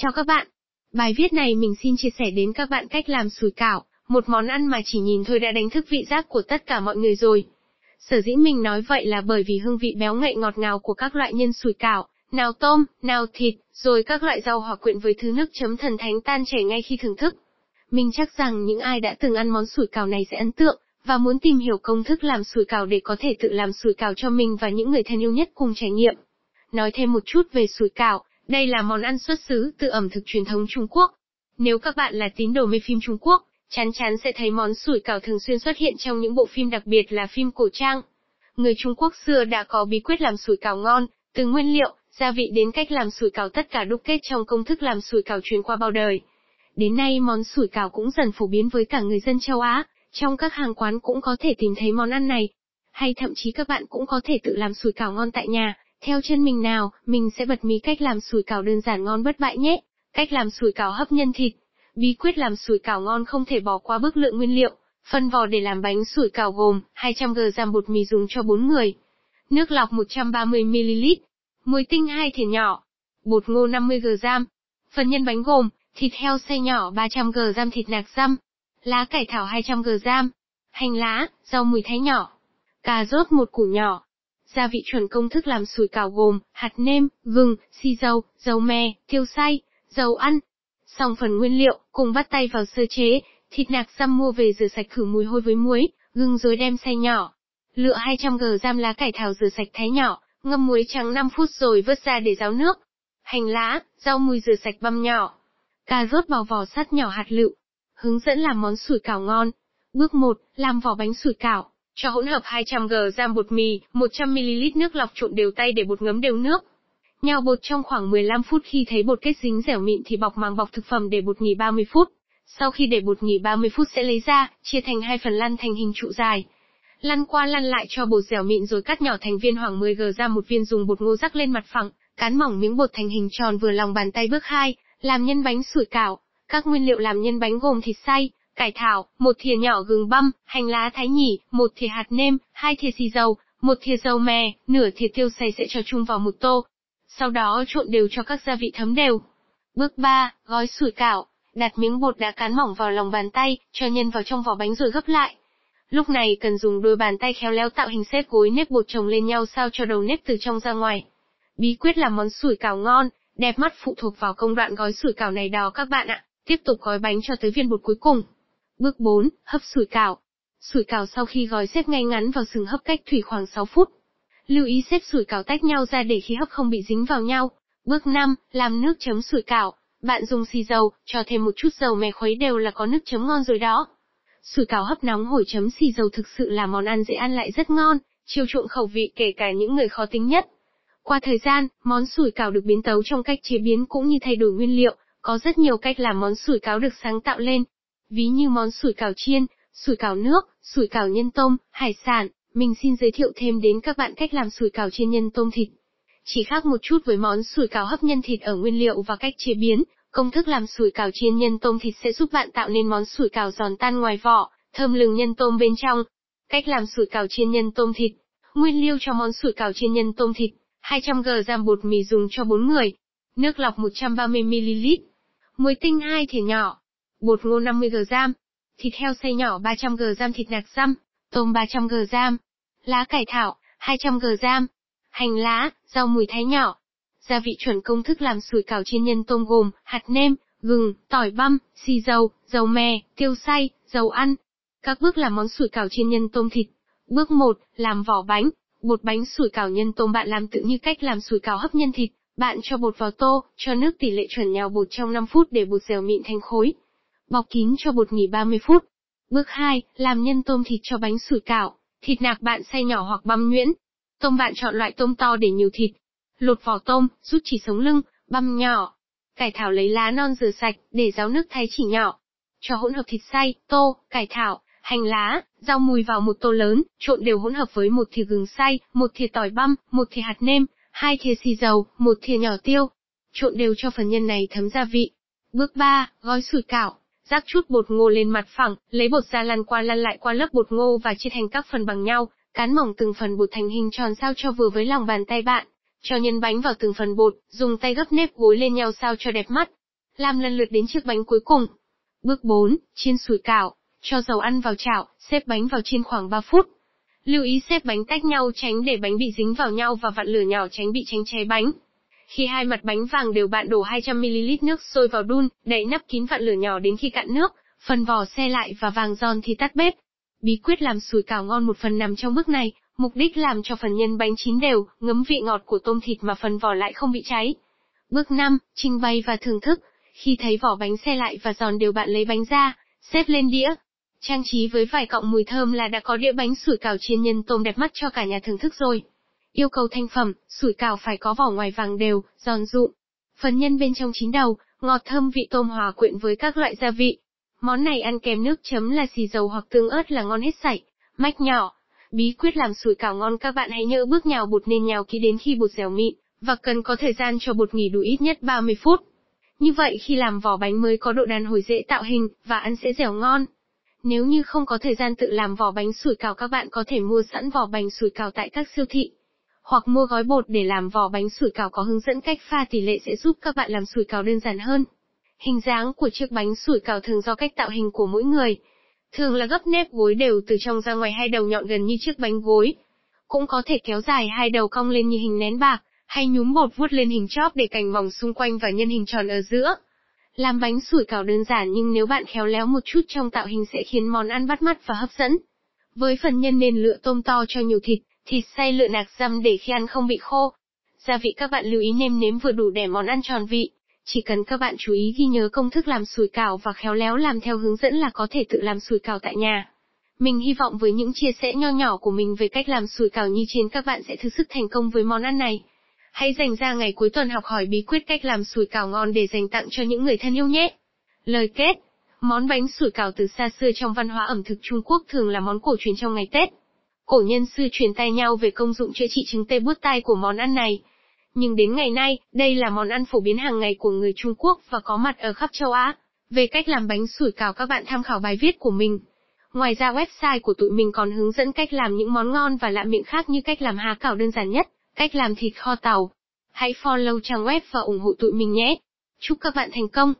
Chào các bạn. Bài viết này mình xin chia sẻ đến các bạn cách làm sủi cảo, một món ăn mà chỉ nhìn thôi đã đánh thức vị giác của tất cả mọi người rồi. Sở dĩ mình nói vậy là bởi vì hương vị béo ngậy ngọt ngào của các loại nhân sủi cảo, nào tôm, nào thịt, rồi các loại rau hòa quyện với thứ nước chấm thần thánh tan chảy ngay khi thưởng thức. Mình chắc rằng những ai đã từng ăn món sủi cảo này sẽ ấn tượng, và muốn tìm hiểu công thức làm sủi cảo để có thể tự làm sủi cảo cho mình và những người thân yêu nhất cùng trải nghiệm. Nói thêm một chút về sủi cảo, đây là món ăn xuất xứ từ ẩm thực truyền thống Trung Quốc. Nếu các bạn là tín đồ mê phim Trung Quốc, chắn chắn sẽ thấy món sủi cảo thường xuyên xuất hiện trong những bộ phim đặc biệt là phim cổ trang. Người Trung Quốc xưa đã có bí quyết làm sủi cảo ngon, từ nguyên liệu, gia vị đến cách làm sủi cảo tất cả đúc kết trong công thức làm sủi cảo truyền qua bao đời. Đến nay món sủi cảo cũng dần phổ biến với cả người dân châu Á, trong các hàng quán cũng có thể tìm thấy món ăn này. Hay thậm chí các bạn cũng có thể tự làm sủi cảo ngon tại nhà, theo chân mình nào, mình sẽ bật mí cách làm sủi cảo đơn giản ngon bất bại nhé. Cách làm sủi cảo hấp nhân thịt. Bí quyết làm sủi cảo ngon không thể bỏ qua bước lượng nguyên liệu. Phân vò để làm bánh sủi cảo gồm 200g bột mì dùng cho 4 người. Nước lọc 130ml. Muối tinh 2 thìa nhỏ. Bột ngô 50g. Phần nhân bánh gồm thịt heo xay nhỏ 300g thịt nạc giam. Lá cải thảo 200g. Hành lá, rau mùi thái nhỏ. Cà rốt một củ nhỏ, Gia vị chuẩn công thức làm sủi cảo gồm hạt nêm, gừng, xì dầu, dầu me, tiêu xay, dầu ăn. Xong phần nguyên liệu, cùng bắt tay vào sơ chế, thịt nạc răm mua về rửa sạch khử mùi hôi với muối, gừng rồi đem xay nhỏ. Lựa 200g giam lá cải thảo rửa sạch thái nhỏ, ngâm muối trắng 5 phút rồi vớt ra để ráo nước. Hành lá, rau mùi rửa sạch băm nhỏ. Cà rốt vào vỏ sắt nhỏ hạt lựu. Hướng dẫn làm món sủi cảo ngon. Bước 1, làm vỏ bánh sủi cảo. Cho hỗn hợp 200g giam bột mì, 100ml nước lọc trộn đều tay để bột ngấm đều nước. Nhào bột trong khoảng 15 phút khi thấy bột kết dính dẻo mịn thì bọc màng bọc thực phẩm để bột nghỉ 30 phút. Sau khi để bột nghỉ 30 phút sẽ lấy ra, chia thành hai phần lăn thành hình trụ dài. Lăn qua lăn lại cho bột dẻo mịn rồi cắt nhỏ thành viên khoảng 10g ra một viên dùng bột ngô rắc lên mặt phẳng, cán mỏng miếng bột thành hình tròn vừa lòng bàn tay bước 2, làm nhân bánh sủi cảo. Các nguyên liệu làm nhân bánh gồm thịt xay, cải thảo, một thìa nhỏ gừng băm, hành lá thái nhỉ, một thìa hạt nêm, hai thìa xì dầu, một thìa dầu mè, nửa thìa tiêu xay sẽ cho chung vào một tô. Sau đó trộn đều cho các gia vị thấm đều. Bước 3, gói sủi cảo, đặt miếng bột đã cán mỏng vào lòng bàn tay, cho nhân vào trong vỏ bánh rồi gấp lại. Lúc này cần dùng đôi bàn tay khéo léo tạo hình xếp gối nếp bột chồng lên nhau sao cho đầu nếp từ trong ra ngoài. Bí quyết làm món sủi cảo ngon, đẹp mắt phụ thuộc vào công đoạn gói sủi cảo này đó các bạn ạ. Tiếp tục gói bánh cho tới viên bột cuối cùng. Bước 4, hấp sủi cảo. Sủi cảo sau khi gói xếp ngay ngắn vào sừng hấp cách thủy khoảng 6 phút. Lưu ý xếp sủi cảo tách nhau ra để khi hấp không bị dính vào nhau. Bước 5, làm nước chấm sủi cảo. Bạn dùng xì dầu, cho thêm một chút dầu mè khuấy đều là có nước chấm ngon rồi đó. Sủi cảo hấp nóng hổi chấm xì dầu thực sự là món ăn dễ ăn lại rất ngon, chiều chuộng khẩu vị kể cả những người khó tính nhất. Qua thời gian, món sủi cảo được biến tấu trong cách chế biến cũng như thay đổi nguyên liệu, có rất nhiều cách làm món sủi cảo được sáng tạo lên, Ví như món sủi cảo chiên, sủi cảo nước, sủi cảo nhân tôm, hải sản, mình xin giới thiệu thêm đến các bạn cách làm sủi cảo chiên nhân tôm thịt. Chỉ khác một chút với món sủi cảo hấp nhân thịt ở nguyên liệu và cách chế biến, công thức làm sủi cảo chiên nhân tôm thịt sẽ giúp bạn tạo nên món sủi cảo giòn tan ngoài vỏ, thơm lừng nhân tôm bên trong. Cách làm sủi cảo chiên nhân tôm thịt. Nguyên liệu cho món sủi cảo chiên nhân tôm thịt, 200g giam bột mì dùng cho 4 người, nước lọc 130ml, muối tinh 2 thìa nhỏ, bột ngô 50g, thịt heo xay nhỏ 300g thịt nạc răm, tôm 300g, lá cải thảo 200g, hành lá, rau mùi thái nhỏ. Gia vị chuẩn công thức làm sủi cảo chiên nhân tôm gồm hạt nêm, gừng, tỏi băm, xì dầu, dầu mè, tiêu xay, dầu ăn. Các bước làm món sủi cảo chiên nhân tôm thịt. Bước 1, làm vỏ bánh. Bột bánh sủi cảo nhân tôm bạn làm tự như cách làm sủi cảo hấp nhân thịt. Bạn cho bột vào tô, cho nước tỷ lệ chuẩn nhào bột trong 5 phút để bột dẻo mịn thành khối. Bọc kín cho bột nghỉ 30 phút. Bước 2, làm nhân tôm thịt cho bánh sủi cảo. Thịt nạc bạn xay nhỏ hoặc băm nhuyễn. Tôm bạn chọn loại tôm to để nhiều thịt. Lột vỏ tôm, rút chỉ sống lưng, băm nhỏ. Cải thảo lấy lá non rửa sạch, để ráo nước thái chỉ nhỏ. Cho hỗn hợp thịt xay, tô, cải thảo, hành lá, rau mùi vào một tô lớn, trộn đều hỗn hợp với một thìa gừng xay, một thìa tỏi băm, một thìa hạt nêm, hai thìa xì dầu, một thìa nhỏ tiêu. Trộn đều cho phần nhân này thấm gia vị. Bước 3, gói sủi cảo. Rắc chút bột ngô lên mặt phẳng, lấy bột ra lăn qua lăn lại qua lớp bột ngô và chia thành các phần bằng nhau, cán mỏng từng phần bột thành hình tròn sao cho vừa với lòng bàn tay bạn. Cho nhân bánh vào từng phần bột, dùng tay gấp nếp gối lên nhau sao cho đẹp mắt. Làm lần lượt đến chiếc bánh cuối cùng. Bước 4, chiên sủi cảo. Cho dầu ăn vào chảo, xếp bánh vào chiên khoảng 3 phút. Lưu ý xếp bánh tách nhau tránh để bánh bị dính vào nhau và vặn lửa nhỏ tránh bị tránh cháy bánh. Khi hai mặt bánh vàng đều bạn đổ 200ml nước sôi vào đun, đậy nắp kín vặn lửa nhỏ đến khi cạn nước, phần vỏ xe lại và vàng giòn thì tắt bếp. Bí quyết làm sủi cảo ngon một phần nằm trong bước này, mục đích làm cho phần nhân bánh chín đều, ngấm vị ngọt của tôm thịt mà phần vỏ lại không bị cháy. Bước 5, trình bày và thưởng thức. Khi thấy vỏ bánh xe lại và giòn đều bạn lấy bánh ra, xếp lên đĩa. Trang trí với vài cọng mùi thơm là đã có đĩa bánh sủi cảo chiên nhân tôm đẹp mắt cho cả nhà thưởng thức rồi. Yêu cầu thành phẩm, sủi cảo phải có vỏ ngoài vàng đều, giòn rụm. Phần nhân bên trong chín đầu, ngọt thơm vị tôm hòa quyện với các loại gia vị. Món này ăn kèm nước chấm là xì dầu hoặc tương ớt là ngon hết sảy. Mách nhỏ. Bí quyết làm sủi cảo ngon các bạn hãy nhớ bước nhào bột nên nhào kỹ đến khi bột dẻo mịn, và cần có thời gian cho bột nghỉ đủ ít nhất 30 phút. Như vậy khi làm vỏ bánh mới có độ đàn hồi dễ tạo hình, và ăn sẽ dẻo ngon. Nếu như không có thời gian tự làm vỏ bánh sủi cảo các bạn có thể mua sẵn vỏ bánh sủi cảo tại các siêu thị hoặc mua gói bột để làm vỏ bánh sủi cảo có hướng dẫn cách pha tỷ lệ sẽ giúp các bạn làm sủi cảo đơn giản hơn. Hình dáng của chiếc bánh sủi cảo thường do cách tạo hình của mỗi người. Thường là gấp nếp gối đều từ trong ra ngoài hai đầu nhọn gần như chiếc bánh gối. Cũng có thể kéo dài hai đầu cong lên như hình nén bạc, hay nhúm bột vuốt lên hình chóp để cành vòng xung quanh và nhân hình tròn ở giữa. Làm bánh sủi cảo đơn giản nhưng nếu bạn khéo léo một chút trong tạo hình sẽ khiến món ăn bắt mắt và hấp dẫn. Với phần nhân nên lựa tôm to cho nhiều thịt, Thịt xay lựa nạc răm để khi ăn không bị khô. Gia vị các bạn lưu ý nêm nếm vừa đủ để món ăn tròn vị. Chỉ cần các bạn chú ý ghi nhớ công thức làm sủi cảo và khéo léo làm theo hướng dẫn là có thể tự làm sủi cảo tại nhà. Mình hy vọng với những chia sẻ nho nhỏ của mình về cách làm sủi cảo như trên các bạn sẽ thực sức thành công với món ăn này. Hãy dành ra ngày cuối tuần học hỏi bí quyết cách làm sủi cảo ngon để dành tặng cho những người thân yêu nhé. Lời kết Món bánh sủi cảo từ xa xưa trong văn hóa ẩm thực Trung Quốc thường là món cổ truyền trong ngày Tết. Cổ nhân xưa truyền tay nhau về công dụng chữa trị chứng tê bút tai của món ăn này. Nhưng đến ngày nay, đây là món ăn phổ biến hàng ngày của người Trung Quốc và có mặt ở khắp châu Á. Về cách làm bánh sủi cảo các bạn tham khảo bài viết của mình. Ngoài ra website của tụi mình còn hướng dẫn cách làm những món ngon và lạ miệng khác như cách làm há cảo đơn giản nhất, cách làm thịt kho tàu. Hãy follow trang web và ủng hộ tụi mình nhé. Chúc các bạn thành công!